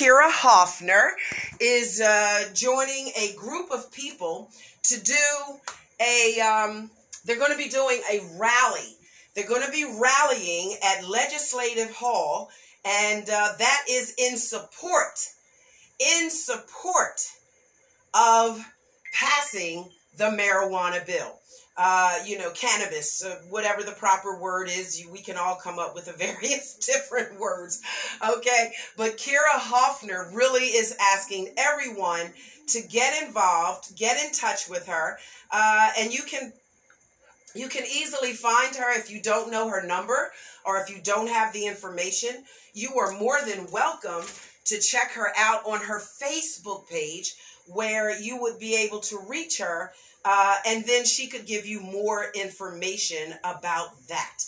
Kira Hoffner is uh, joining a group of people to do a, um, they're going to be doing a rally. They're going to be rallying at Legislative Hall, and uh, that is in support, in support of passing the marijuana bill uh, you know, cannabis, uh, whatever the proper word is. You, we can all come up with a various different words, okay? But Kira Hoffner really is asking everyone to get involved, get in touch with her, uh, and you can you can easily find her if you don't know her number or if you don't have the information. You are more than welcome to check her out on her Facebook page where you would be able to reach her uh, and then she could give you more information about that.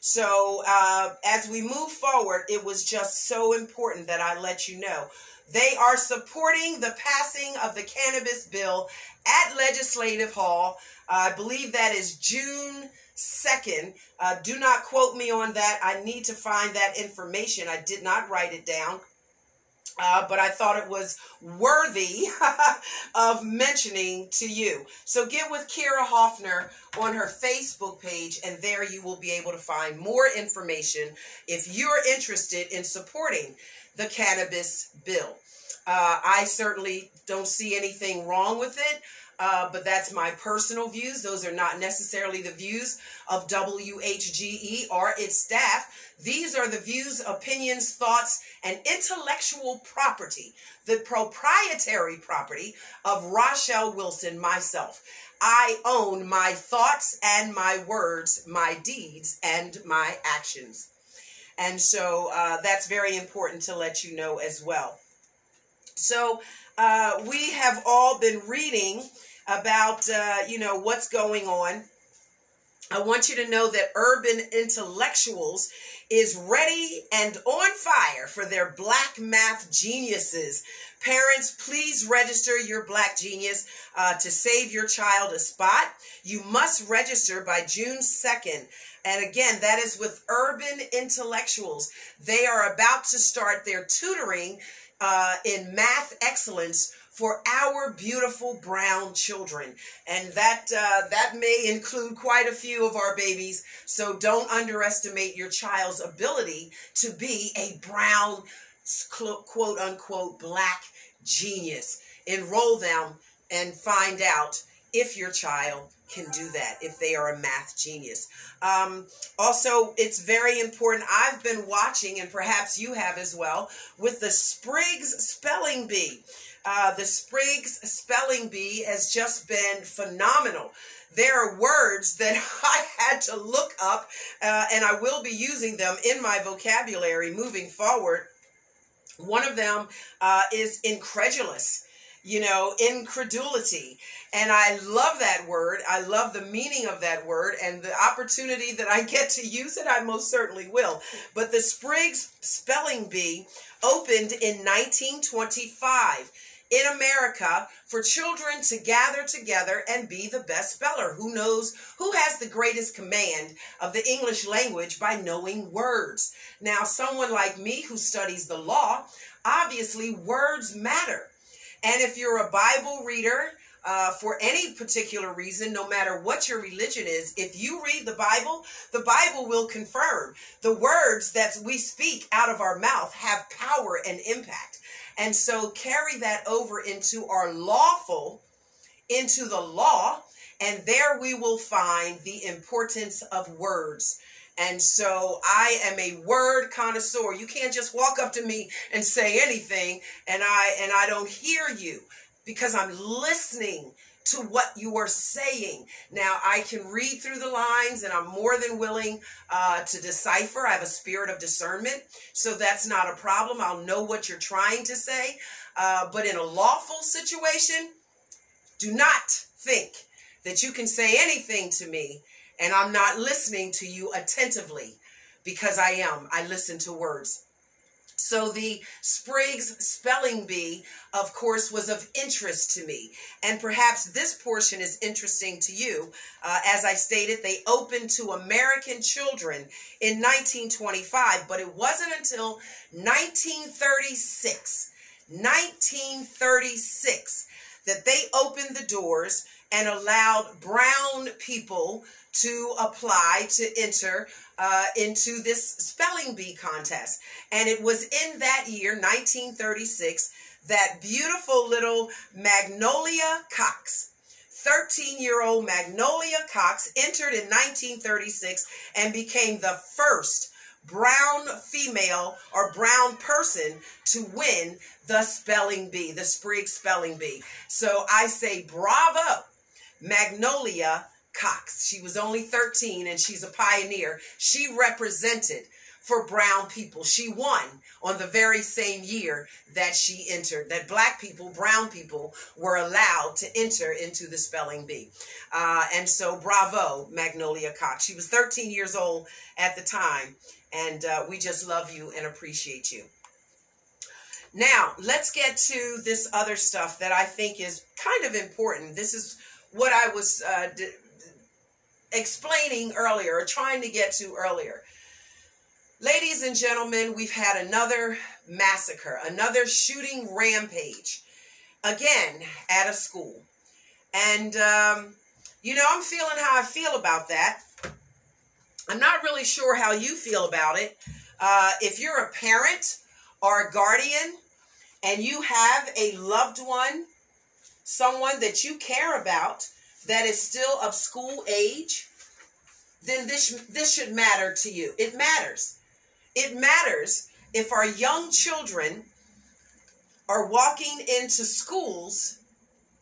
So, uh, as we move forward, it was just so important that I let you know. They are supporting the passing of the cannabis bill at Legislative Hall. Uh, I believe that is June 2nd. Uh, do not quote me on that. I need to find that information. I did not write it down. Uh, but I thought it was worthy of mentioning to you. So get with Kira Hoffner on her Facebook page, and there you will be able to find more information if you're interested in supporting the cannabis bill. Uh, I certainly don't see anything wrong with it. Uh, but that's my personal views. Those are not necessarily the views of WHGE or its staff. These are the views, opinions, thoughts, and intellectual property, the proprietary property of Rochelle Wilson, myself. I own my thoughts and my words, my deeds and my actions. And so uh, that's very important to let you know as well. So uh, we have all been reading about, uh, you know, what's going on. I want you to know that Urban Intellectuals is ready and on fire for their Black Math Geniuses. Parents, please register your Black Genius uh, to save your child a spot. You must register by June 2nd. And again, that is with Urban Intellectuals. They are about to start their tutoring uh, in math excellence for our beautiful brown children. And that uh, that may include quite a few of our babies. So don't underestimate your child's ability to be a brown, quote unquote, black genius. Enroll them and find out if your child can do that if they are a math genius. Um, also, it's very important. I've been watching, and perhaps you have as well, with the Scripps Spelling Bee. Uh, the Scripps Spelling Bee has just been phenomenal. There are words that I had to look up, uh, and I will be using them in my vocabulary moving forward. One of them uh, is incredulous you know, incredulity. And I love that word. I love the meaning of that word and the opportunity that I get to use it, I most certainly will. But the Scripps Spelling Bee opened in 1925 in America for children to gather together and be the best speller. Who knows who has the greatest command of the English language by knowing words? Now, someone like me who studies the law, obviously words matter. And if you're a Bible reader, uh, for any particular reason, no matter what your religion is, if you read the Bible, the Bible will confirm the words that we speak out of our mouth have power and impact. And so carry that over into our lawful, into the law, and there we will find the importance of words. And so I am a word connoisseur. You can't just walk up to me and say anything and I and I don't hear you because I'm listening to what you are saying. Now, I can read through the lines and I'm more than willing uh, to decipher. I have a spirit of discernment, so that's not a problem. I'll know what you're trying to say. Uh, but in a lawful situation, do not think that you can say anything to me and I'm not listening to you attentively because I am. I listen to words. So the Scripps Spelling Bee, of course, was of interest to me. And perhaps this portion is interesting to you. Uh, as I stated, they opened to American children in 1925, but it wasn't until 1936, 1936, that they opened the doors and allowed brown people to apply to enter uh, into this spelling bee contest. And it was in that year, 1936, that beautiful little MacNolia Cox, 13 year old MacNolia Cox, entered in 1936 and became the first brown female or brown person to win the spelling bee, the Scripps spelling bee. So I say bravo, MacNolia Cox. She was only 13 and she's a pioneer. She represented for brown people. She won on the very same year that she entered, that black people, brown people were allowed to enter into the spelling bee. Uh, and so, bravo, MacNolia Cox. She was 13 years old at the time, and uh, we just love you and appreciate you. Now, let's get to this other stuff that I think is kind of important. This is what I was uh, d- explaining earlier, or trying to get to earlier. Ladies and gentlemen, we've had another massacre, another shooting rampage, again at a school. And, um, you know, I'm feeling how I feel about that. I'm not really sure how you feel about it. Uh, if you're a parent or a guardian and you have a loved one, someone that you care about, that is still of school age, then this this should matter to you. It matters. It matters if our young children are walking into schools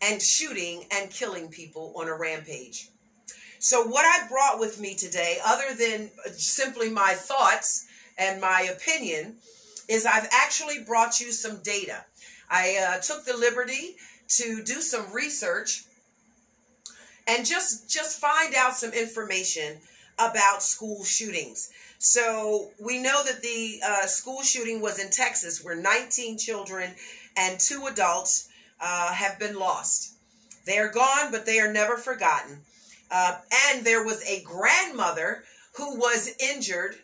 and shooting and killing people on a rampage. So, what I brought with me today, other than simply my thoughts and my opinion, is I've actually brought you some data. I uh, took the liberty to do some research and just just find out some information about school shootings. So we know that the uh, school shooting was in Texas, where 19 children and two adults uh, have been lost. They are gone, but they are never forgotten. Uh, and there was a grandmother who was injured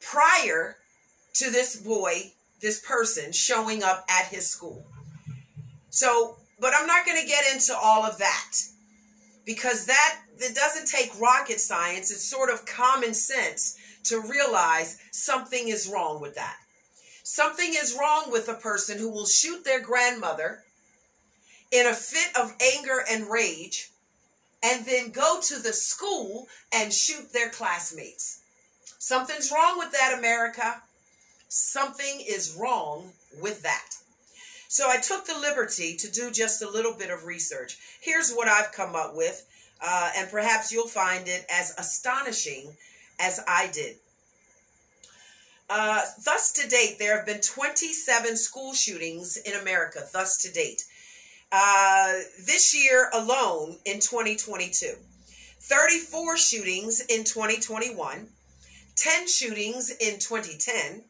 prior to this boy, this person, showing up at his school. So, but I'm not going to get into all of that. Because that it doesn't take rocket science it's sort of common sense to realize something is wrong with that. Something is wrong with a person who will shoot their grandmother in a fit of anger and rage and then go to the school and shoot their classmates. Something's wrong with that america. Something is wrong with that so I took the liberty to do just a little bit of research. Here's what I've come up with, uh, and perhaps you'll find it as astonishing as I did. Uh, thus to date, there have been 27 school shootings in America, thus to date. Uh, this year alone in 2022, 34 shootings in 2021, 10 shootings in 2010,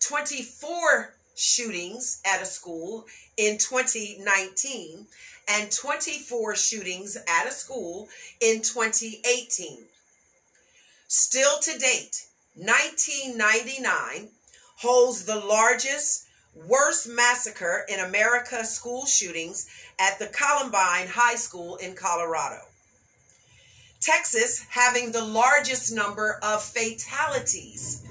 24 shootings at a school in 2019 and 24 shootings at a school in 2018. Still to date, 1999 holds the largest, worst massacre in America school shootings at the Columbine High School in Colorado. Texas having the largest number of fatalities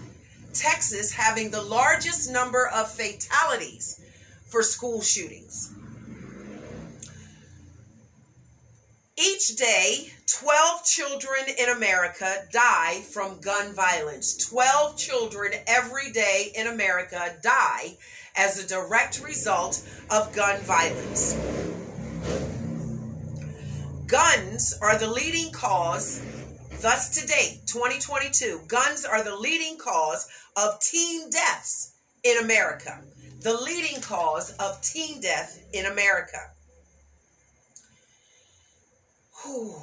Texas having the largest number of fatalities for school shootings. Each day, 12 children in America die from gun violence. 12 children every day in America die as a direct result of gun violence. Guns are the leading cause Thus, to date, 2022, guns are the leading cause of teen deaths in America. The leading cause of teen death in America. Whew.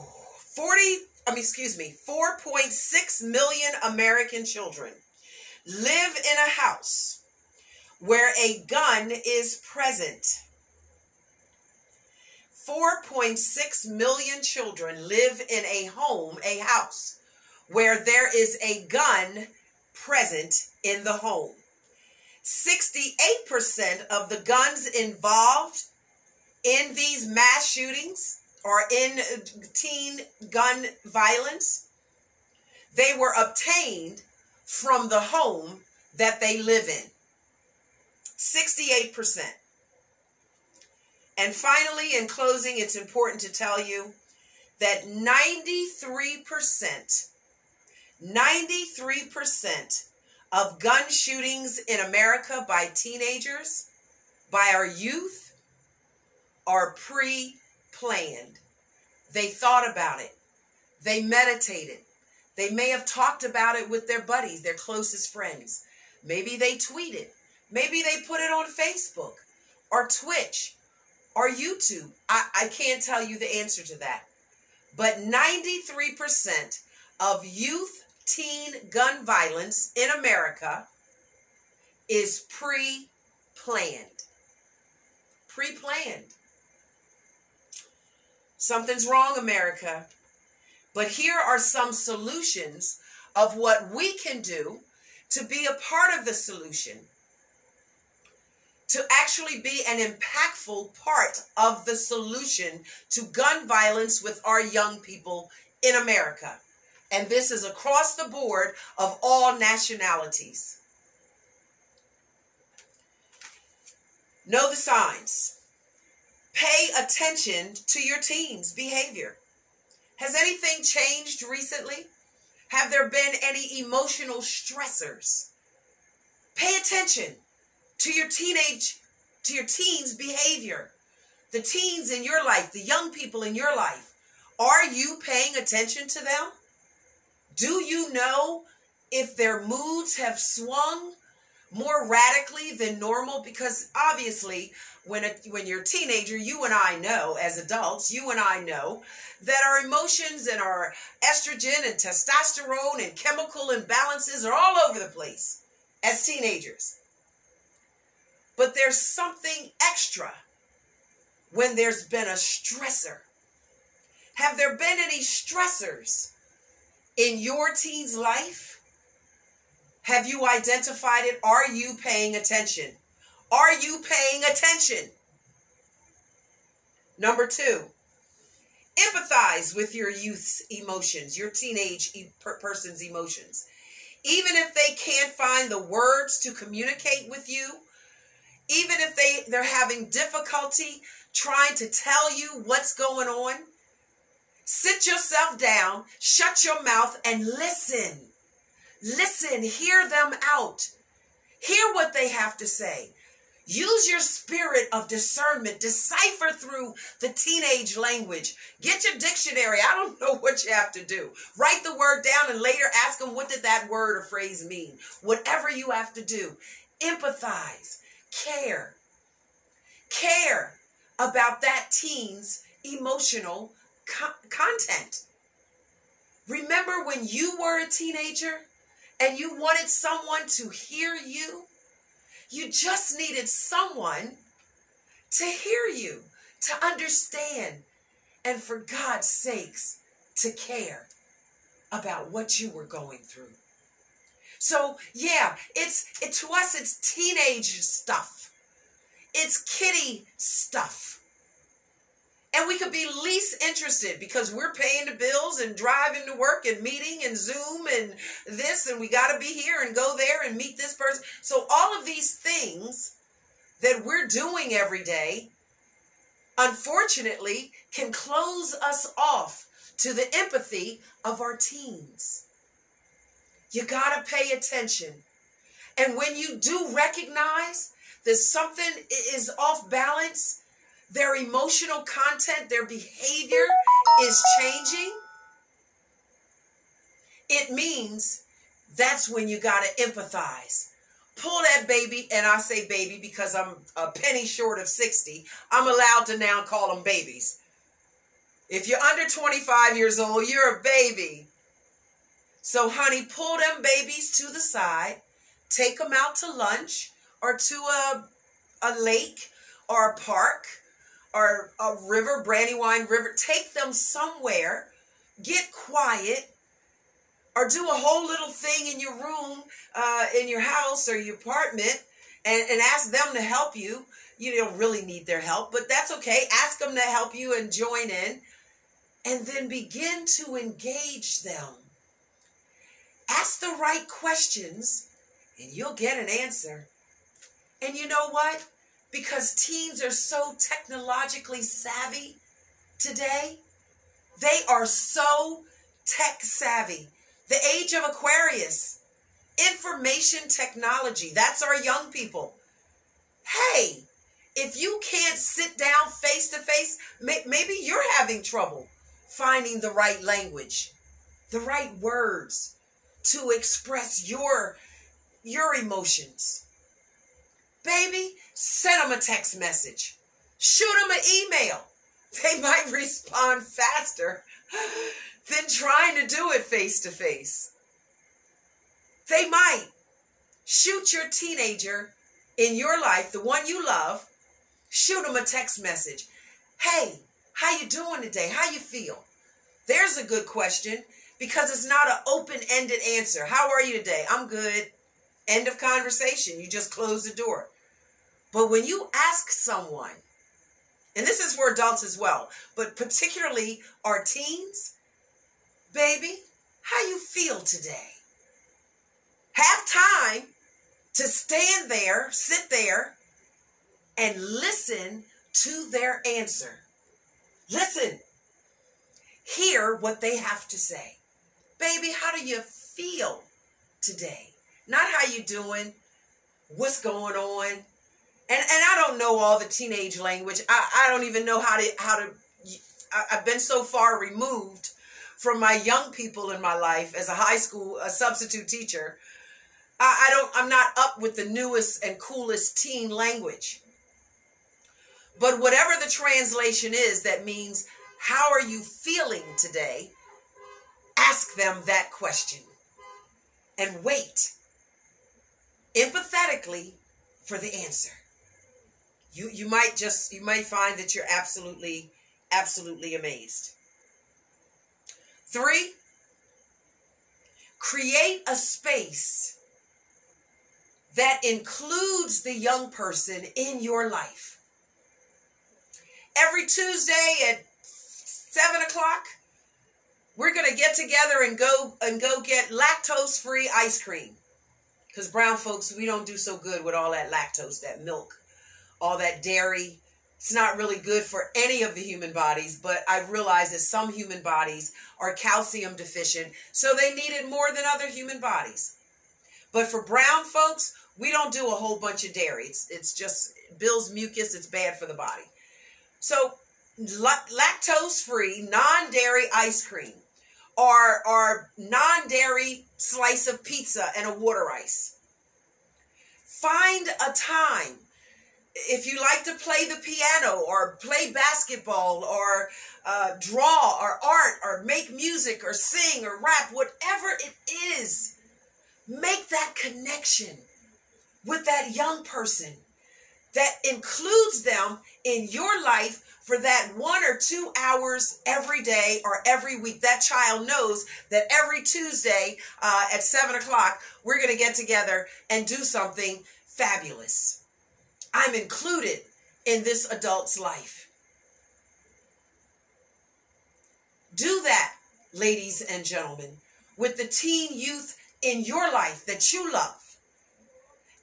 40, I mean, excuse me, 4.6 million American children live in a house where a gun is present. 4.6 million children live in a home, a house, where there is a gun present in the home. 68% of the guns involved in these mass shootings or in teen gun violence, they were obtained from the home that they live in. 68%. And finally, in closing, it's important to tell you that 93%, 93% of gun shootings in America by teenagers, by our youth, are pre planned. They thought about it, they meditated, they may have talked about it with their buddies, their closest friends. Maybe they tweeted, maybe they put it on Facebook or Twitch or YouTube. I, I can't tell you the answer to that. But 93% of youth teen gun violence in America is pre planned. Pre planned. Something's wrong, America. But here are some solutions of what we can do to be a part of the solution to actually be an impactful part of the solution to gun violence with our young people in America. And this is across the board of all nationalities. Know the signs. Pay attention to your teens' behavior. Has anything changed recently? Have there been any emotional stressors? Pay attention to your teenage, to your teens' behavior. The teens in your life, the young people in your life. Are you paying attention to them? Do you know if their moods have swung more radically than normal? Because obviously, when a, when you're a teenager, you and I know, as adults, you and I know that our emotions and our estrogen and testosterone and chemical imbalances are all over the place as teenagers. But there's something extra when there's been a stressor. Have there been any stressors in your teen's life? Have you identified it? Are you paying attention? Are you paying attention? Number two, empathize with your youth's emotions, your teenage person's emotions. Even if they can't find the words to communicate with you, even if they they're having difficulty trying to tell you what's going on sit yourself down shut your mouth and listen listen hear them out hear what they have to say Use your spirit of discernment. Decipher through the teenage language. Get your dictionary. I don't know what you have to do. Write the word down and later ask them what did that word or phrase mean. Whatever you have to do. Empathize care. Care about that teen's emotional co- content. Remember when you were a teenager and you wanted someone to hear you? You just needed someone to hear you, to understand, and for God's sakes, to care about what you were going through. So yeah, it's it, to us it's teenage stuff. It's kitty stuff. And we could be least interested because we're paying the bills and driving to work and meeting and Zoom and this and we got to be here and go there and meet this person. So all of these things that we're doing every day unfortunately can close us off to the empathy of our teens. You got to pay attention. And when you do recognize that something is off balance, their emotional content, their behavior is changing, it means that's when you got to empathize. Pull that baby, and I say baby because I'm a penny short of 60. I'm allowed to now call them babies. If you're under 25 years old, you're a baby. So, honey, pull them babies to the side, take them out to lunch, or to a, a lake or a park or a river, Brandywine River. Take them somewhere, get quiet, or do a whole little thing in your room, uh, in your house or your apartment, and, and ask them to help you. You don't really need their help, but that's okay. Ask them to help you and join in, and then begin to engage them. Ask the right questions, and you'll get an answer. And you know what? Because teens are so technologically savvy today, they are so tech savvy. The age of Aquarius, information technology, that's our young people. Hey, if you can't sit down face to face, maybe you're having trouble finding the right language, the right words to express your your emotions. Baby, send them a text message. Shoot them an email. They might respond faster than trying to do it face to face. They might. Shoot your teenager in your life, the one you love, shoot them a text message. Hey, how you doing today? How you feel? There's a good question because it's not an open-ended answer. How are you today? I'm good. End of conversation. You just close the door. But when you ask someone, and this is for adults as well, but particularly our teens, baby, how you feel today? Have time to stand there, sit there, and listen to their answer. Listen. Hear what they have to say. Baby, how do you feel today? Not how you doing, what's going on. And and I don't know all the teenage language. I, I don't even know how to how to I've been so far removed from my young people in my life as a high school a substitute teacher. I, I don't I'm not up with the newest and coolest teen language. But whatever the translation is, that means how are you feeling today? Ask them that question and wait empathetically for the answer. You you might just you might find that you're absolutely absolutely amazed. 3 create a space that includes the young person in your life. Every Tuesday at seven o'clock, we're gonna get together and go and go get lactose free ice cream. Because brown folks, we don't do so good with all that lactose, that milk, all that dairy. It's not really good for any of the human bodies, but I've realized that some human bodies are calcium deficient, so they need it more than other human bodies. But for brown folks, we don't do a whole bunch of dairy. It's, it's just builds mucus, it's bad for the body. So, lactose free, non dairy ice cream or, or non dairy slice of pizza and a water ice. Find a time. If you like to play the piano or play basketball or uh, draw or art or make music or sing or rap, whatever it is, make that connection with that young person that includes them in your life for that one or two hours every day or every week. That child knows that every Tuesday uh, at seven o'clock, we're going to get together and do something fabulous. I'm included in this adult's life. Do that, ladies and gentlemen, with the teen youth in your life that you love.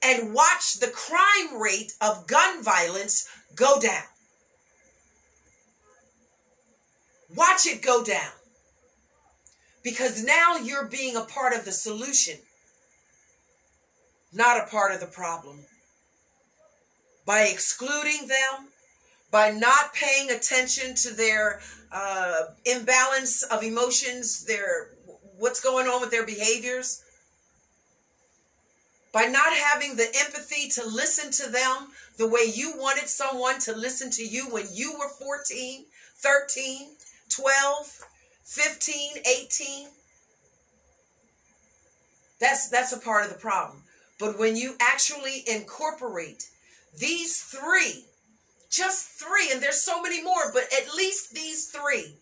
And watch the crime rate of gun violence go down. Watch it go down. Because now you're being a part of the solution, not a part of the problem. By excluding them, by not paying attention to their uh, imbalance of emotions, their what's going on with their behaviors, by not having the empathy to listen to them the way you wanted someone to listen to you when you were 14, 13, 12, 15, 18. That's that's a part of the problem. But when you actually incorporate these three, just three, and there's so many more, but at least these three,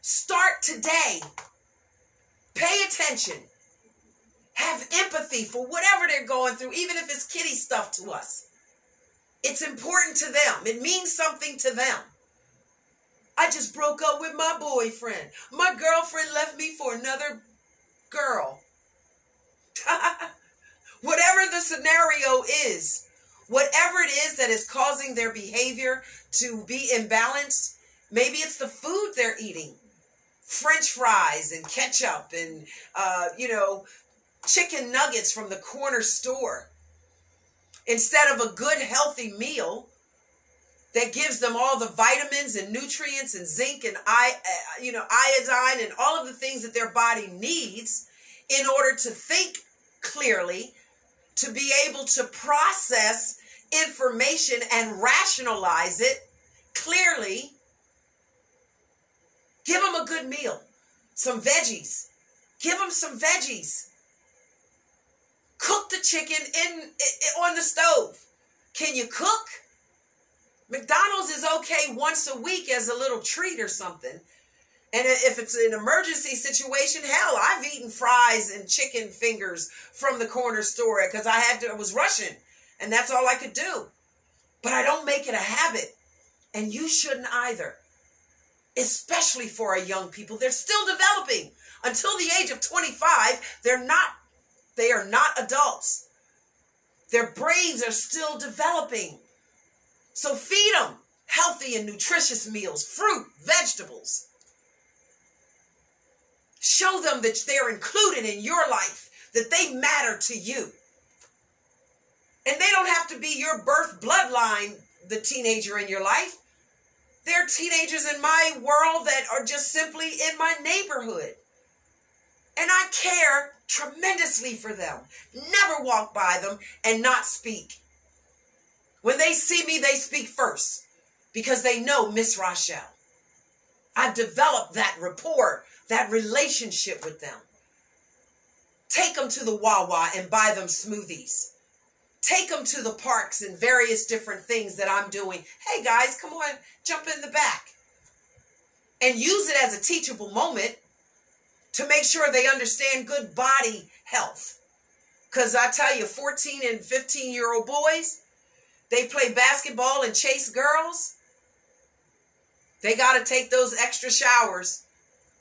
start today. Pay attention. Have empathy for whatever they're going through, even if it's kitty stuff to us. It's important to them. It means something to them. I just broke up with my boyfriend. My girlfriend left me for another girl. whatever the scenario is, whatever it is that is causing their behavior to be imbalanced, maybe it's the food they're eating. French fries and ketchup and, uh, you know, chicken nuggets from the corner store instead of a good, healthy meal that gives them all the vitamins and nutrients and zinc and I, uh, you know, iodine and all of the things that their body needs in order to think clearly, to be able to process information and rationalize it clearly. Give them a good meal, some veggies. Give them some veggies. Cook the chicken in, in on the stove. Can you cook? McDonald's is okay once a week as a little treat or something. And if it's an emergency situation, hell, I've eaten fries and chicken fingers from the corner store because I had to, I was rushing and that's all I could do. But I don't make it a habit. And you shouldn't either. Especially for our young people. They're still developing. Until the age of 25, they're not, they are not adults. Their brains are still developing. So feed them healthy and nutritious meals, fruit, vegetables. Show them that they're included in your life, that they matter to you. And they don't have to be your birth bloodline, the teenager in your life. They're teenagers in my world that are just simply in my neighborhood. And I care tremendously for them. Never walk by them and not speak. When they see me, they speak first because they know Miss Rochelle. I've developed that rapport, that relationship with them. Take them to the Wawa and buy them smoothies. Take them to the parks and various different things that I'm doing. Hey guys, come on, jump in the back. And use it as a teachable moment to make sure they understand good body health. Because I tell you, 14 and 15 year old boys, they play basketball and chase girls. They got to take those extra showers.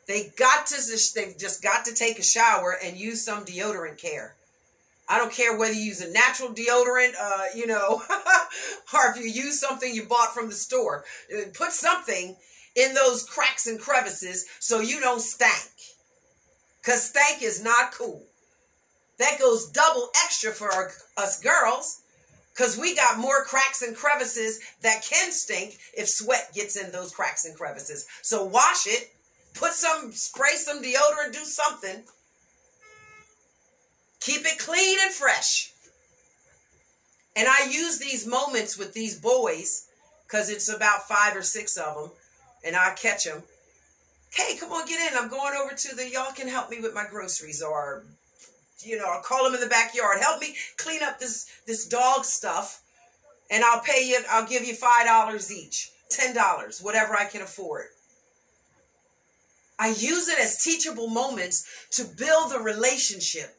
They got to they've just got to take a shower and use some deodorant care. I don't care whether you use a natural deodorant, uh, you know, or if you use something you bought from the store. Uh, put something in those cracks and crevices so you don't stank. Because stank is not cool. That goes double extra for our, us girls. Because we got more cracks and crevices that can stink if sweat gets in those cracks and crevices. So wash it, put some, spray some deodorant, do something. Keep it clean and fresh. And I use these moments with these boys because it's about five or six of them, and I catch them. Hey, come on, get in. I'm going over to the, y'all can help me with my groceries or you know, I'll call them in the backyard. Help me clean up this this dog stuff, and I'll pay you. I'll give you five dollars each, ten dollars, whatever I can afford. I use it as teachable moments to build a relationship.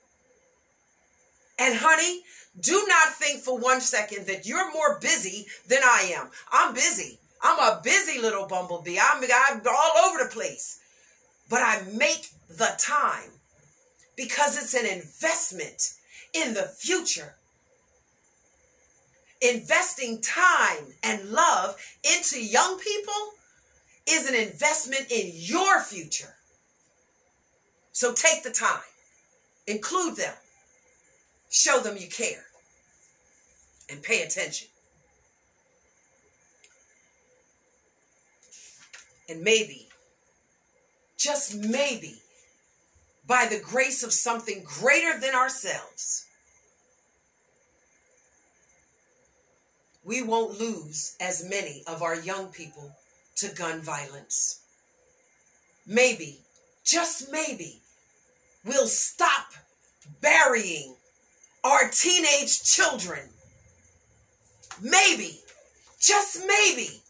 And honey, do not think for one second that you're more busy than I am. I'm busy. I'm a busy little bumblebee. I'm, I'm all over the place. But I make the time because it's an investment in the future. Investing time and love into young people is an investment in your future. So take the time, include them, show them you care, and pay attention. And maybe, just maybe, by the grace of something greater than ourselves, we won't lose as many of our young people to gun violence. Maybe, just maybe, we'll stop burying our teenage children. Maybe, just maybe.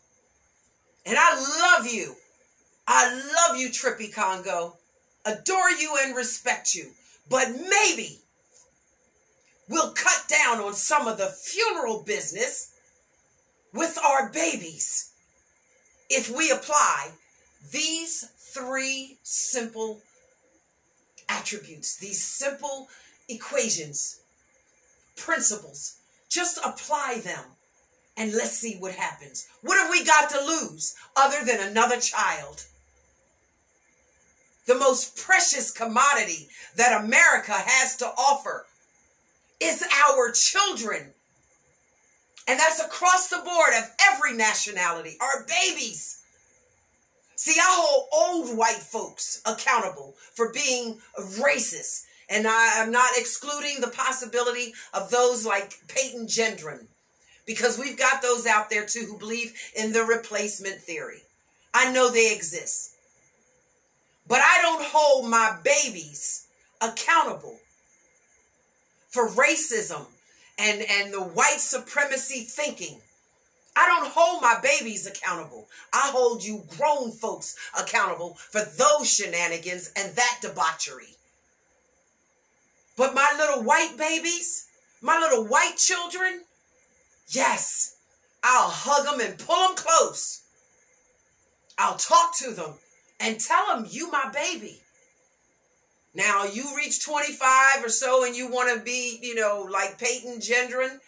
And I love you. I love you, Trippy Congo. Adore you and respect you. But maybe we'll cut down on some of the funeral business with our babies if we apply these three simple attributes, these simple equations, principles. Just apply them and let's see what happens. What have we got to lose other than another child? The most precious commodity that America has to offer is our children. And that's across the board of every nationality, our babies. See, I hold old white folks accountable for being racist. And I am not excluding the possibility of those like Peyton Gendron, because we've got those out there too who believe in the replacement theory. I know they exist. But I don't hold my babies accountable for racism and, and the white supremacy thinking. I don't hold my babies accountable. I hold you grown folks accountable for those shenanigans and that debauchery. But my little white babies, my little white children, yes, I'll hug them and pull them close. I'll talk to them and tell them you my baby. Now you reach 25 or so and you want to be, you know, like Peyton Gendron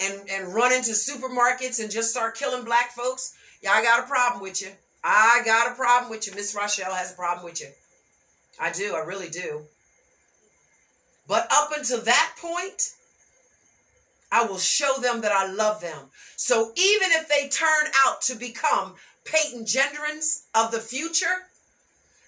and, and run into supermarkets and just start killing black folks. I got a problem with you. I got a problem with you. Miss Rochelle has a problem with you. I do. I really do. But up until that point, I will show them that I love them. So even if they turn out to become Peyton Gendrons of the future,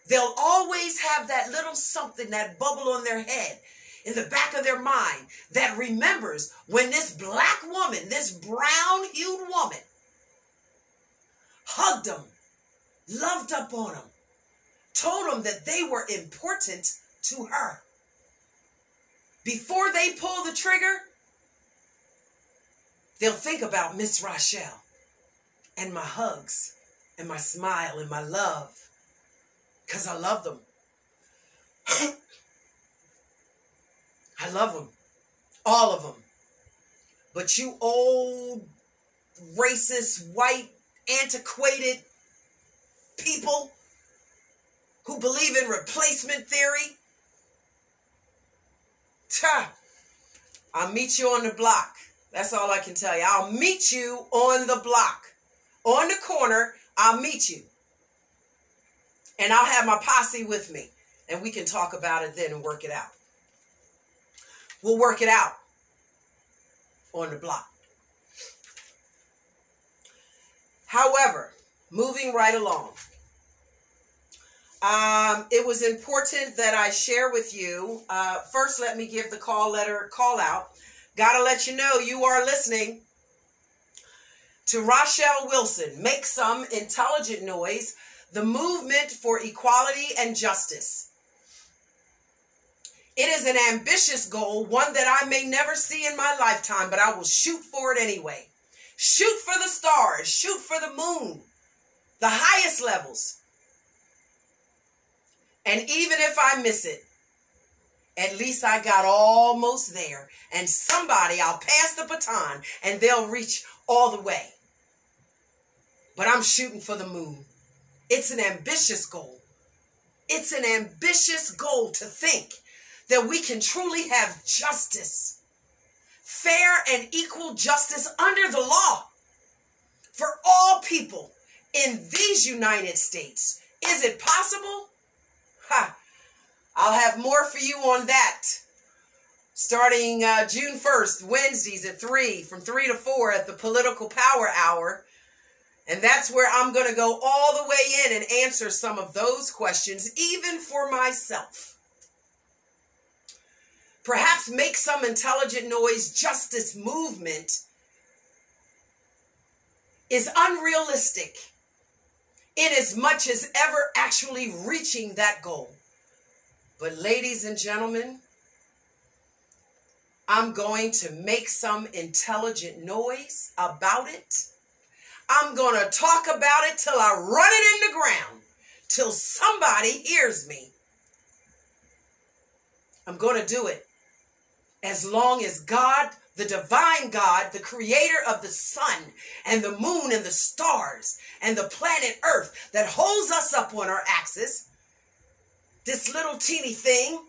they'll always have that little something, that bubble on their head, in the back of their mind, that remembers when this black woman, this brown hued woman, hugged them, loved up on them, told them that they were important to her. Before they pull the trigger, they'll think about Miss Rochelle and my hugs and my smile and my love because I love them. I love them. All of them. But you old, racist, white, antiquated people who believe in replacement theory, ta, I'll meet you on the block. That's all I can tell you. I'll meet you on the block. On the corner, I'll meet you. And I'll have my posse with me. And we can talk about it then and work it out. We'll work it out on the block. However, moving right along, um, it was important that I share with you. Uh, first, let me give the call letter call out. Gotta let you know you are listening to Rochelle Wilson. Make some intelligent noise. The movement for equality and justice. It is an ambitious goal, one that I may never see in my lifetime, but I will shoot for it anyway. Shoot for the stars, shoot for the moon, the highest levels. And even if I miss it, at least I got almost there. And somebody, I'll pass the baton and they'll reach all the way. But I'm shooting for the moon. It's an ambitious goal. It's an ambitious goal to think that we can truly have justice, fair and equal justice under the law for all people in these United States. Is it possible? Ha! I'll have more for you on that. Starting uh, June 1st, Wednesdays at 3, from 3 to 4 at the Political Power Hour. And that's where I'm going to go all the way in and answer some of those questions, even for myself. Perhaps make some intelligent noise justice movement is unrealistic in as much as ever actually reaching that goal. But, ladies and gentlemen, I'm going to make some intelligent noise about it. I'm going to talk about it till I run it in the ground, till somebody hears me. I'm going to do it as long as God, the divine God, the creator of the sun and the moon and the stars and the planet Earth that holds us up on our axis, this little teeny thing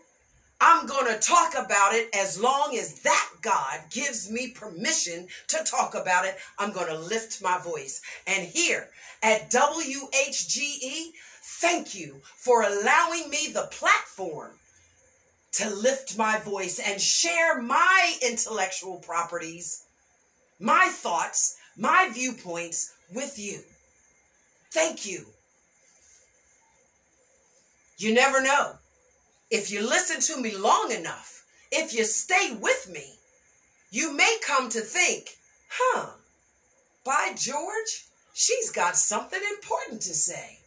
I'm going to talk about it as long as that God gives me permission to talk about it. I'm going to lift my voice. And here at WHGE, thank you for allowing me the platform to lift my voice and share my intellectual properties, my thoughts, my viewpoints with you. Thank you. You never know if you listen to me long enough, if you stay with me, you may come to think, huh, by George, she's got something important to say.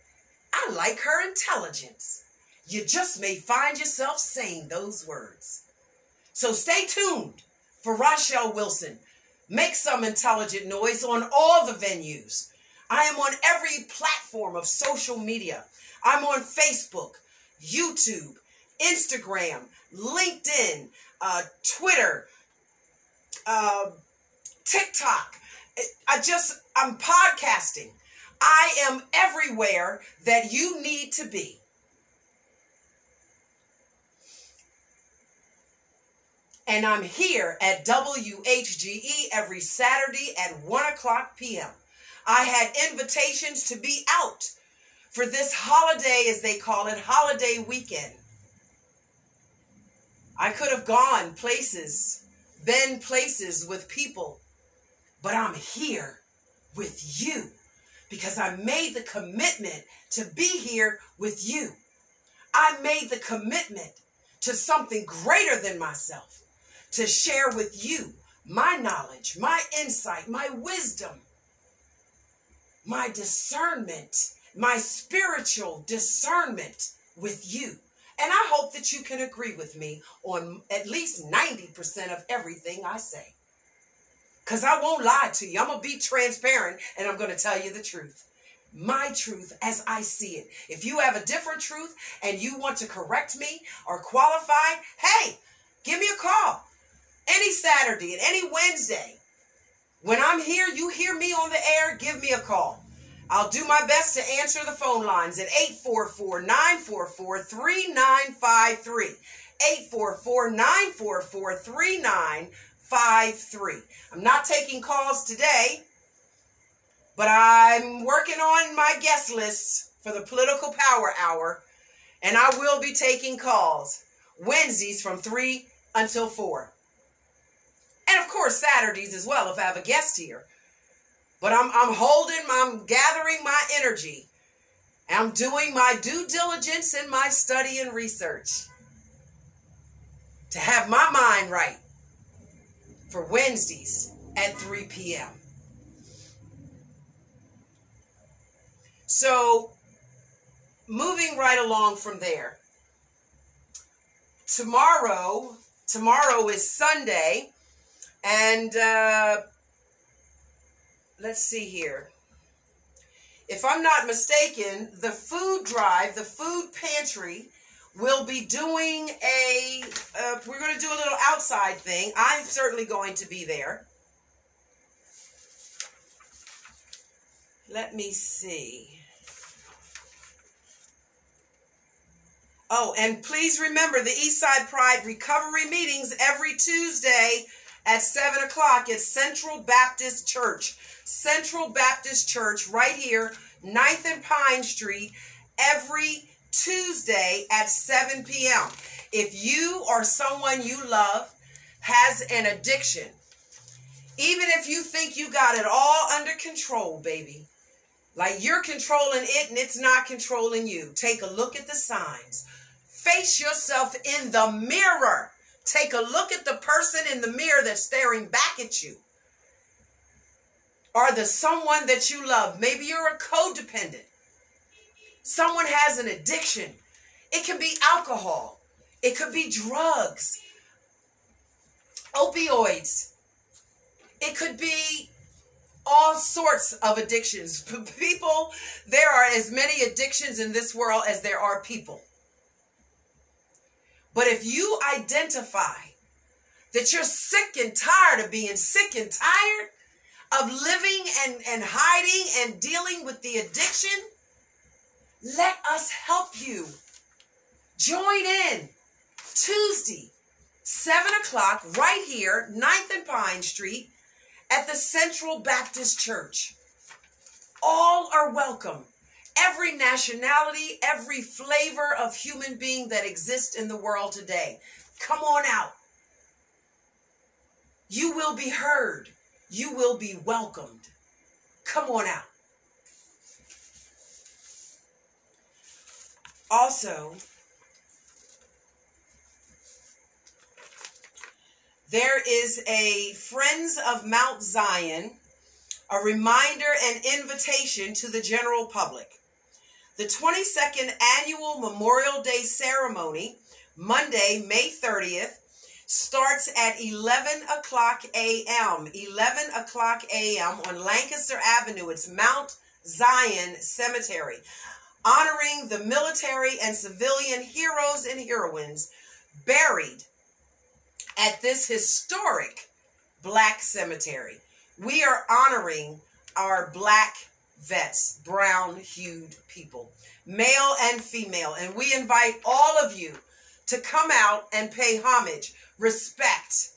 I like her intelligence. You just may find yourself saying those words. So stay tuned for Rochelle Wilson. Make some intelligent noise on all the venues. I am on every platform of social media. I'm on Facebook, YouTube, Instagram, LinkedIn, uh, Twitter, uh, TikTok. I just, I'm podcasting. I am everywhere that you need to be. And I'm here at WHGE every Saturday at 1 o'clock p.m. I had invitations to be out for this holiday, as they call it, holiday weekend. I could have gone places, been places with people, but I'm here with you because I made the commitment to be here with you. I made the commitment to something greater than myself, to share with you my knowledge, my insight, my wisdom, my discernment, my spiritual discernment with you. And I hope that you can agree with me on at least 90% of everything I say. Because I won't lie to you. I'm going to be transparent and I'm going to tell you the truth. My truth as I see it. If you have a different truth and you want to correct me or qualify, hey, give me a call. Any Saturday and any Wednesday. When I'm here, you hear me on the air, give me a call. I'll do my best to answer the phone lines at 844 944 3953. 844 944 3953. I'm not taking calls today, but I'm working on my guest list for the Political Power Hour, and I will be taking calls Wednesdays from 3 until 4. And of course, Saturdays as well if I have a guest here. But I'm, I'm holding, I'm gathering my energy. I'm doing my due diligence in my study and research to have my mind right for Wednesdays at 3 p.m. So, moving right along from there. Tomorrow, tomorrow is Sunday, and uh, let's see here. If I'm not mistaken, the food drive, the food pantry, will be doing a, uh, we're going to do a little outside thing. I'm certainly going to be there. Let me see. Oh, and please remember the Eastside Pride recovery meetings every Tuesday at 7 o'clock at Central Baptist Church. Central Baptist Church right here, 9th and Pine Street, every Tuesday at 7 p.m. If you or someone you love has an addiction, even if you think you got it all under control, baby, like you're controlling it and it's not controlling you, take a look at the signs. Face yourself in the mirror Take a look at the person in the mirror that's staring back at you. Or the someone that you love. Maybe you're a codependent. Someone has an addiction. It can be alcohol. It could be drugs. opioids. It could be all sorts of addictions. People, there are as many addictions in this world as there are people. But if you identify that you're sick and tired of being sick and tired of living and, and hiding and dealing with the addiction, let us help you. Join in Tuesday, 7 o'clock, right here, 9th and Pine Street, at the Central Baptist Church. All are welcome. Every nationality, every flavor of human being that exists in the world today. Come on out. You will be heard. You will be welcomed. Come on out. Also, there is a Friends of Mount Zion, a reminder and invitation to the general public. The 22nd annual Memorial Day ceremony, Monday, May 30th, starts at 11 o'clock a.m. 11 o'clock a.m. on Lancaster Avenue. It's Mount Zion Cemetery, honoring the military and civilian heroes and heroines buried at this historic black cemetery. We are honoring our black vets, brown hued people, male and female. And we invite all of you to come out and pay homage respect.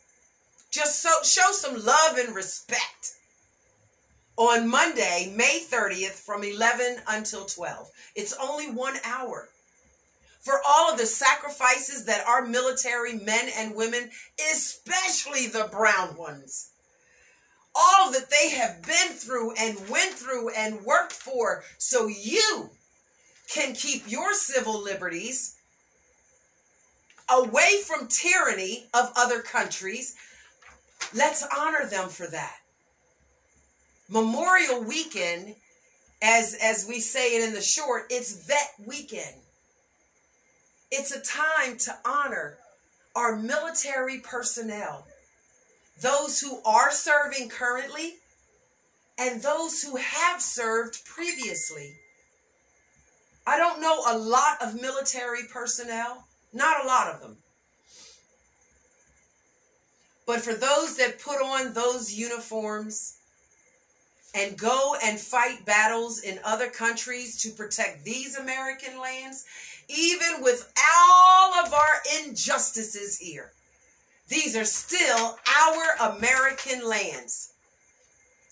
Just so show some love and respect. On Monday, May 30th from 11 until 12. It's only 1 hour. For all of the sacrifices that our military men and women, especially the brown ones, all that they have been through and went through and worked for so you can keep your civil liberties away from tyranny of other countries. Let's honor them for that. Memorial Weekend, as as we say it in the short, it's vet weekend. It's a time to honor our military personnel, those who are serving currently, and those who have served previously. I don't know a lot of military personnel. Not a lot of them. But for those that put on those uniforms and go and fight battles in other countries to protect these American lands, even with all of our injustices here, these are still our American lands.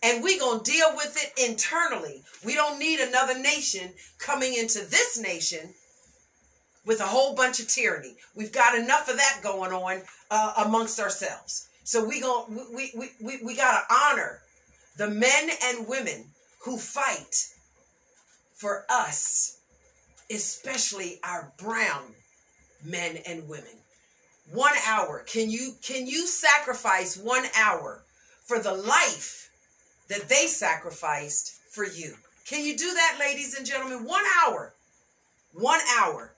And we're going to deal with it internally. We don't need another nation coming into this nation with a whole bunch of tyranny. We've got enough of that going on uh, amongst ourselves. So we going we we we, we got to honor the men and women who fight for us, especially our brown men and women. One hour. Can you can you sacrifice one hour for the life that they sacrificed for you? Can you do that, ladies and gentlemen? One hour. One hour.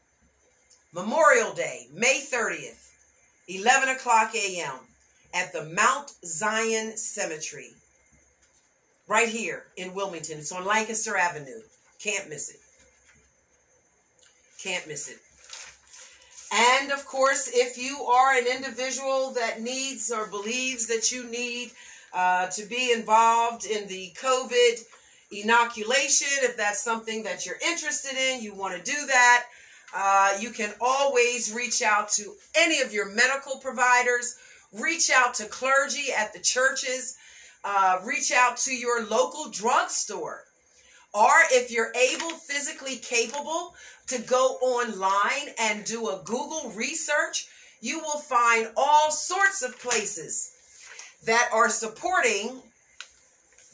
Memorial Day, May 30th, 11 o'clock a.m. at the Mount Zion Cemetery, right here in Wilmington. It's on Lancaster Avenue. Can't miss it. Can't miss it. And of course, if you are an individual that needs or believes that you need uh, to be involved in the COVID inoculation, if that's something that you're interested in, you want to do that, uh, you can always reach out to any of your medical providers, reach out to clergy at the churches, uh, reach out to your local drugstore. Or if you're able, physically capable to go online and do a Google research, you will find all sorts of places that are supporting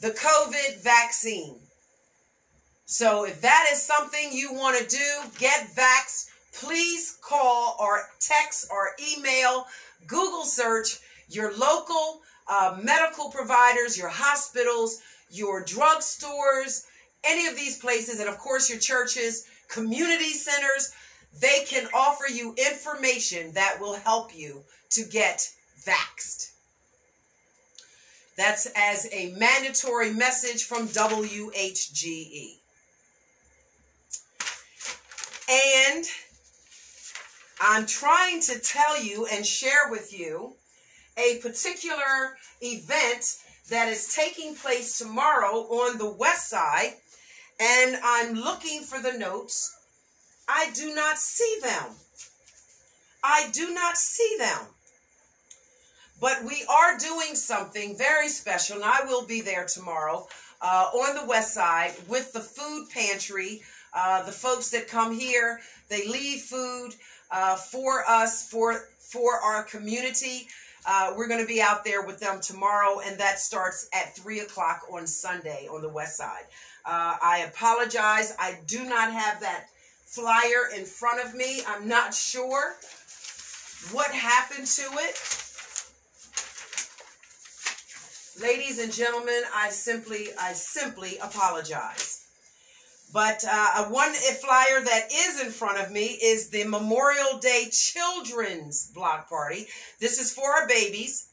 the COVID vaccine. So if that is something you want to do, get vaxxed, please call or text or email, Google search your local uh, medical providers, your hospitals, your drugstores, any of these places, and of course your churches, community centers, they can offer you information that will help you to get vaxxed. That's as a mandatory message from WHGE. And I'm trying to tell you and share with you a particular event that is taking place tomorrow on the west side. And I'm looking for the notes. I do not see them. I do not see them. But we are doing something very special, and I will be there tomorrow uh, on the west side with the food pantry. Uh, the folks that come here, they leave food uh, for us, for for our community. Uh, we're going to be out there with them tomorrow, and that starts at 3 o'clock on Sunday on the west side. Uh, I apologize. I do not have that flyer in front of me. I'm not sure what happened to it. Ladies and gentlemen, I simply, I simply apologize. But uh, one flyer that is in front of me is the Memorial Day Children's Block Party. This is for our babies.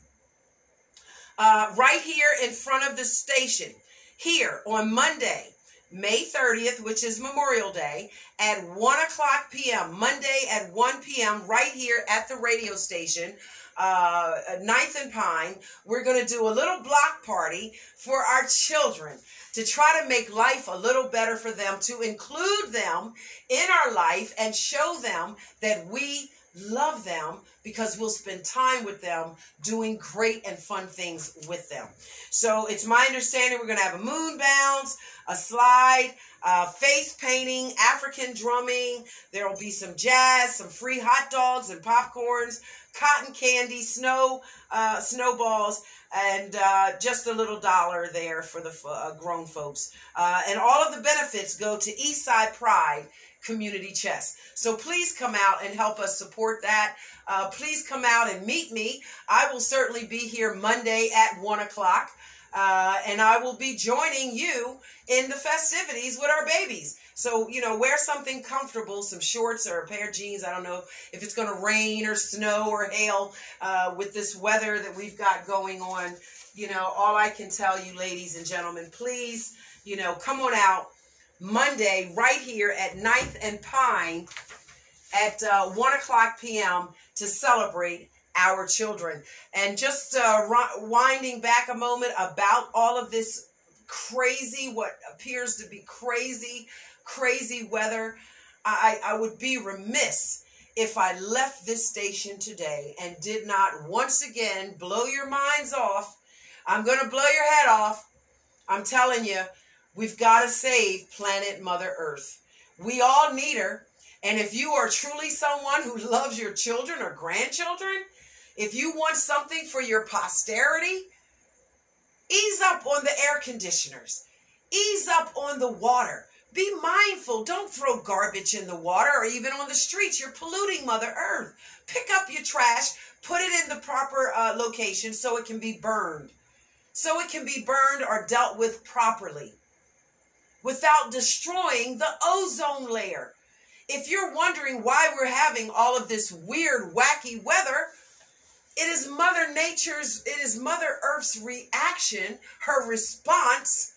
Uh, right here in front of the station. Here on Monday, May 30th, which is Memorial Day, at 1 o'clock p.m. Monday at 1 p.m. right here at the radio station, uh, Ninth and Pine. We're going to do a little block party for our children to try to make life a little better for them, to include them in our life and show them that we love them because we'll spend time with them doing great and fun things with them. So it's my understanding we're going to have a moon bounce, a slide, uh, face painting, African drumming. There will be some jazz, some free hot dogs and popcorns, cotton candy, snow, uh, snowballs, and uh, just a little dollar there for the uh, grown folks. Uh, and all of the benefits go to Eastside Pride Community Chest. So please come out and help us support that. Uh, please come out and meet me. I will certainly be here Monday at 1 o'clock. Uh, and I will be joining you in the festivities with our babies. So, you know, wear something comfortable, some shorts or a pair of jeans. I don't know if it's going to rain or snow or hail uh, with this weather that we've got going on. You know, all I can tell you, ladies and gentlemen, please, you know, come on out Monday right here at 9th and Pine at uh, 1 o'clock p.m. to celebrate our children. And just uh, winding back a moment about all of this crazy, what appears to be crazy, crazy weather, I, I would be remiss if I left this station today and did not once again blow your minds off. I'm going to blow your head off. I'm telling you, we've got to save planet Mother Earth. We all need her. And if you are truly someone who loves your children or grandchildren, if you want something for your posterity, ease up on the air conditioners, ease up on the water. Be mindful. Don't throw garbage in the water or even on the streets. You're polluting Mother Earth. Pick up your trash, put it in the proper uh, location so it can be burned. So it can be burned or dealt with properly without destroying the ozone layer. If you're wondering why we're having all of this weird, wacky weather, it is Mother Nature's, it is Mother Earth's reaction, her response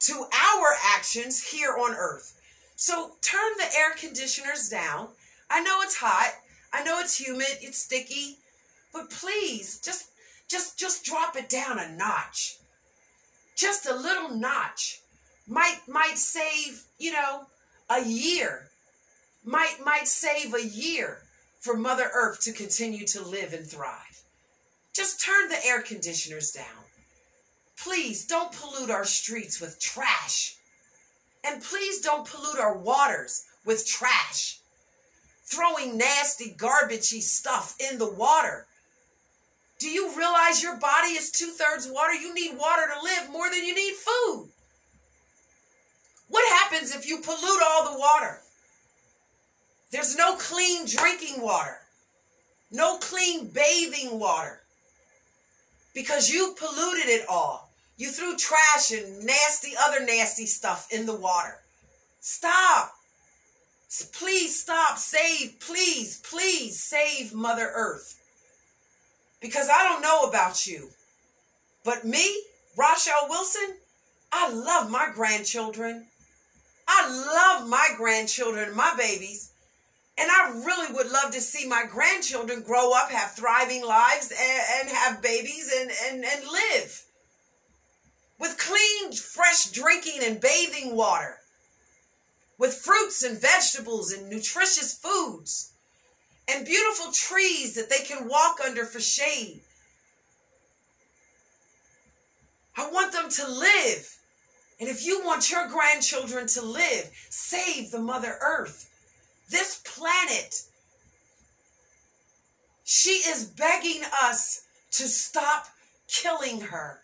to our actions here on Earth. So turn the air conditioners down. I know it's hot. I know it's humid, it's sticky, but please just just just drop it down a notch. Just a little notch might might save, you know, a year. Might might save a year for Mother Earth to continue to live and thrive. Just turn the air conditioners down. Please don't pollute our streets with trash. And please don't pollute our waters with trash. Throwing nasty, garbagey stuff in the water. Do you realize your body is two thirds water? You need water to live more than you need food. What happens if you pollute all the water? There's no clean drinking water, no clean bathing water because you polluted it all. You threw trash and nasty, other nasty stuff in the water. Stop. Please stop. Save, please, please save Mother Earth. Because I don't know about you, But me, Rochelle Wilson, I love my grandchildren. I love my grandchildren, my babies. And I really would love to see my grandchildren grow up, have thriving lives, and, and have babies and, and, and live with clean, fresh drinking and bathing water, with fruits and vegetables and nutritious foods, and beautiful trees that they can walk under for shade. I want them to live. And if you want your grandchildren to live, save the Mother Earth. This planet, she is begging us to stop killing her.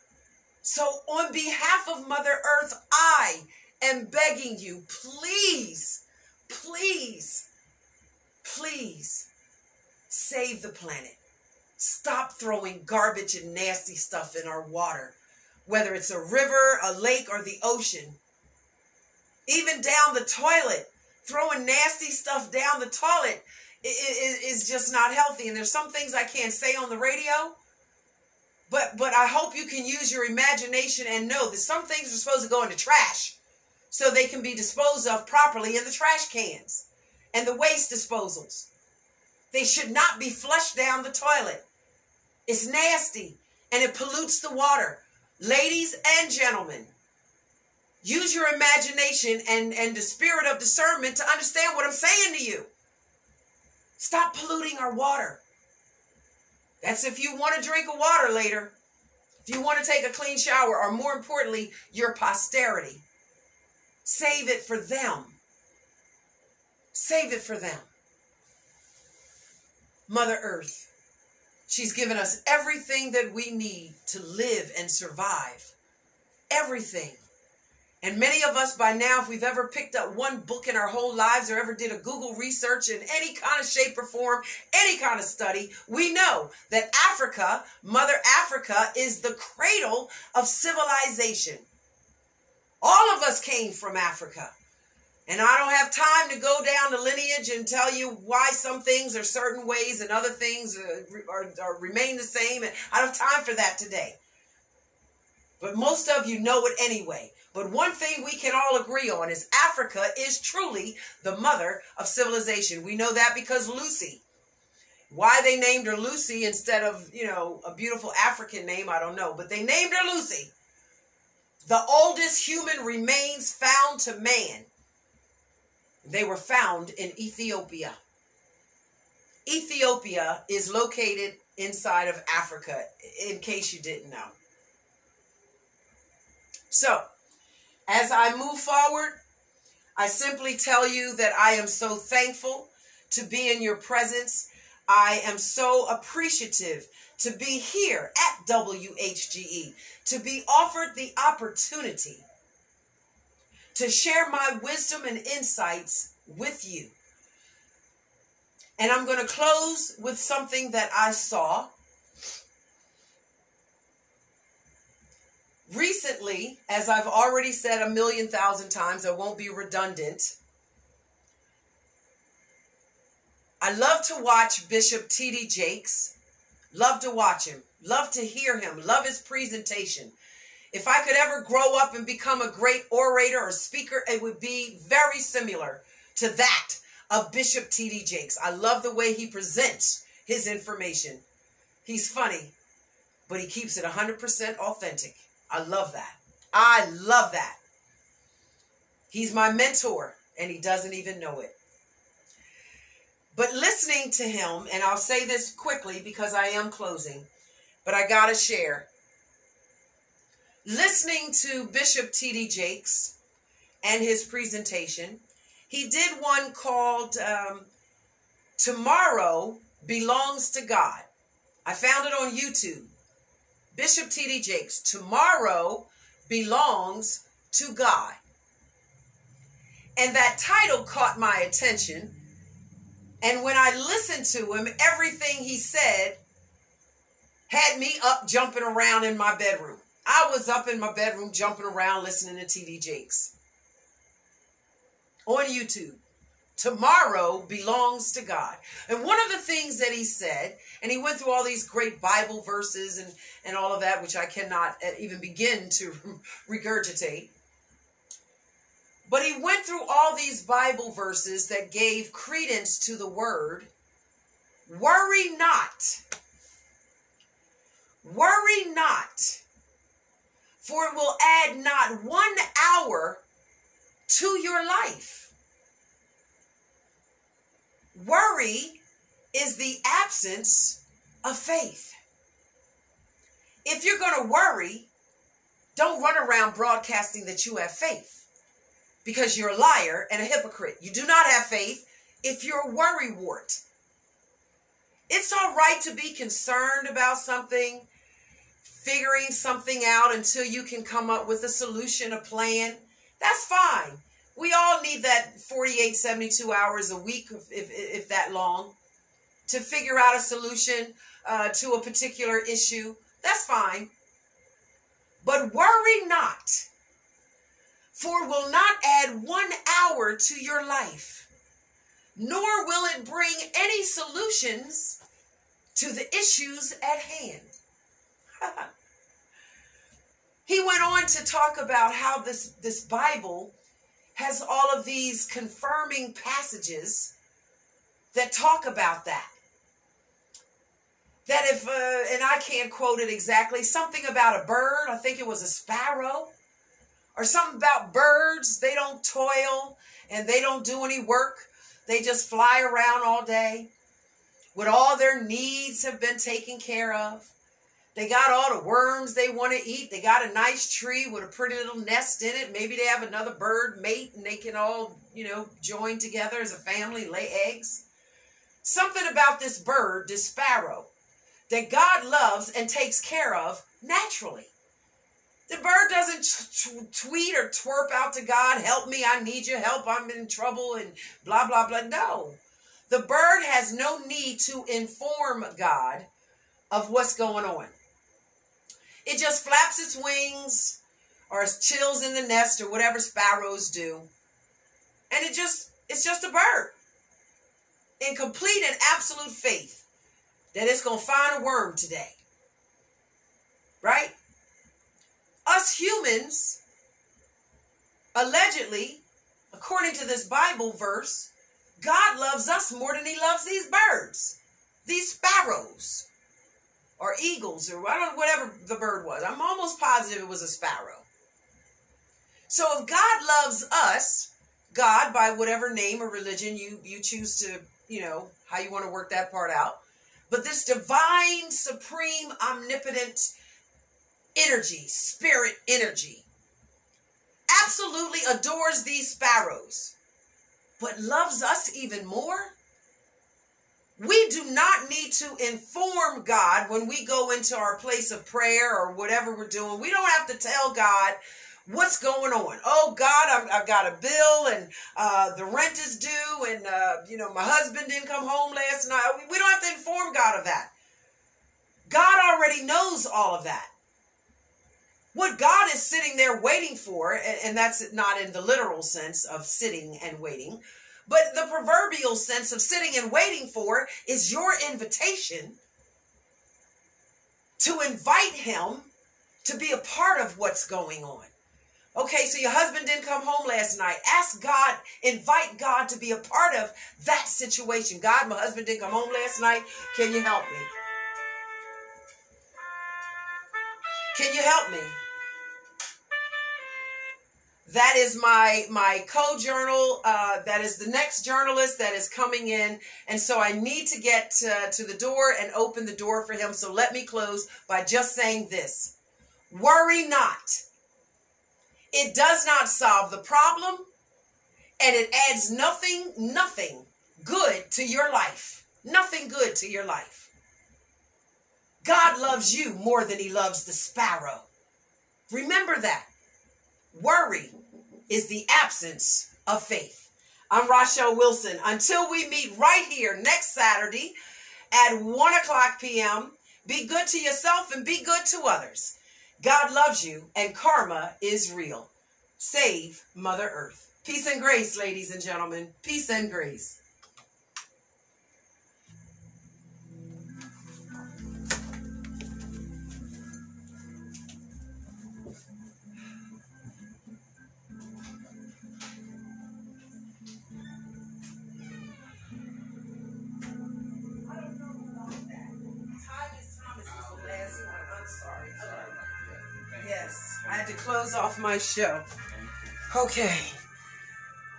So, on behalf of Mother Earth, I am begging you, please, please, please save the planet. Stop throwing garbage and nasty stuff in our water, whether it's a river, a lake, or the ocean. Even down the toilet throwing nasty stuff down the toilet is, just not healthy. And there's some things I can't say on the radio. But but I hope you can use your imagination and know that some things are supposed to go into trash so they can be disposed of properly in the trash cans and the waste disposals. They should not be flushed down the toilet. It's nasty and it pollutes the water. Ladies and gentlemen, Use your imagination and, and the spirit of discernment to understand what I'm saying to you. Stop polluting our water. That's if you want to drink a water later, if you want to take a clean shower, or more importantly, your posterity. Save it for them. Save it for them. Mother Earth, she's given us everything that we need to live and survive. Everything. And many of us by now, if we've ever picked up one book in our whole lives or ever did a Google research in any kind of shape or form, any kind of study, we know that Africa, Mother Africa, is the cradle of civilization. All of us came from Africa. And I don't have time to go down the lineage and tell you why some things are certain ways and other things are, are, are remain the same. And I don't have time for that today. But most of you know it anyway. But one thing we can all agree on is Africa is truly the mother of civilization. We know that because Lucy. Why they named her Lucy instead of, you know, a beautiful African name, I don't know. But they named her Lucy. The oldest human remains found to man. They were found in Ethiopia. Ethiopia is located inside of Africa, in case you didn't know. So, as I move forward, I simply tell you that I am so thankful to be in your presence. I am so appreciative to be here at WHGE, to be offered the opportunity to share my wisdom and insights with you. And I'm going to close with something that I saw Recently, as I've already said a million thousand times, I won't be redundant. I love to watch Bishop T.D. Jakes. Love to watch him. Love to hear him. Love his presentation. If I could ever grow up and become a great orator or speaker, it would be very similar to that of Bishop T.D. Jakes. I love the way he presents his information. He's funny, but he keeps it 100% authentic. I love that. I love that. He's my mentor, and he doesn't even know it. But listening to him, and I'll say this quickly because I am closing, but I got to share. Listening to Bishop T.D. Jakes and his presentation, he did one called um, Tomorrow Belongs to God. I found it on YouTube. Bishop T.D. Jakes, tomorrow belongs to God. And that title caught my attention. And when I listened to him, everything he said had me up jumping around in my bedroom. I was up in my bedroom jumping around listening to T.D. Jakes on YouTube. Tomorrow belongs to God. And one of the things that he said, and he went through all these great Bible verses and, and all of that, which I cannot uh, even begin to regurgitate. But he went through all these Bible verses that gave credence to the word worry not. Worry not, for it will add not one hour to your life. Worry is the absence of faith. If you're going to worry, don't run around broadcasting that you have faith because you're a liar and a hypocrite. You do not have faith if you're a worry wart. It's all right to be concerned about something, figuring something out until you can come up with a solution, a plan. That's fine. We all need that 48, 72 hours a week, if, if, if that long, to figure out a solution uh, to a particular issue. That's fine. But worry not, for it will not add one hour to your life, nor will it bring any solutions to the issues at hand. he went on to talk about how this, this Bible has all of these confirming passages that talk about that. That if, uh, and I can't quote it exactly, something about a bird, I think it was a sparrow, or something about birds, they don't toil and they don't do any work. They just fly around all day with all their needs have been taken care of. They got all the worms they want to eat. They got a nice tree with a pretty little nest in it. Maybe they have another bird mate and they can all, you know, join together as a family, lay eggs. Something about this bird, this sparrow, that God loves and takes care of naturally. The bird doesn't t- tweet or twerp out to God, help me, I need your help, I'm in trouble, and blah, blah, blah. No. The bird has no need to inform God of what's going on. It just flaps its wings or chills in the nest or whatever sparrows do. And it just, it's just a bird. In complete and absolute faith that it's going to find a worm today. Right? Us humans, allegedly, according to this Bible verse, God loves us more than he loves these birds, these sparrows or eagles or I don't whatever the bird was. I'm almost positive it was a sparrow. So if God loves us, God by whatever name or religion you you choose to, you know, how you want to work that part out, but this divine, supreme, omnipotent energy, spirit energy, absolutely adores these sparrows, but loves us even more we do not need to inform God when we go into our place of prayer or whatever we're doing. We don't have to tell God what's going on. Oh God, I've, I've got a bill and uh, the rent is due, and uh, you know my husband didn't come home last night. We don't have to inform God of that. God already knows all of that. What God is sitting there waiting for, and, and that's not in the literal sense of sitting and waiting, but the proverbial sense of sitting and waiting for is your invitation to invite him to be a part of what's going on. Okay, so your husband didn't come home last night. Ask God, invite God to be a part of that situation. God, my husband didn't come home last night. Can you help me? Can you help me? That is my my co-journal uh, that is the next journalist that is coming in. And so i need to get to the door and open the door for him. So let me close by just saying this. Worry not. It does not solve the problem and it adds nothing nothing good to your life. Nothing good to your life. God loves you more than he loves the sparrow. Remember that. Worry is the absence of faith. I'm Rochelle Wilson. Until we meet right here next Saturday at 1 o'clock p.m., be good to yourself and be good to others. God loves you and karma is real. save Mother Earth. Peace and grace, ladies and gentlemen. Peace and grace. My show. Okay.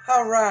All right.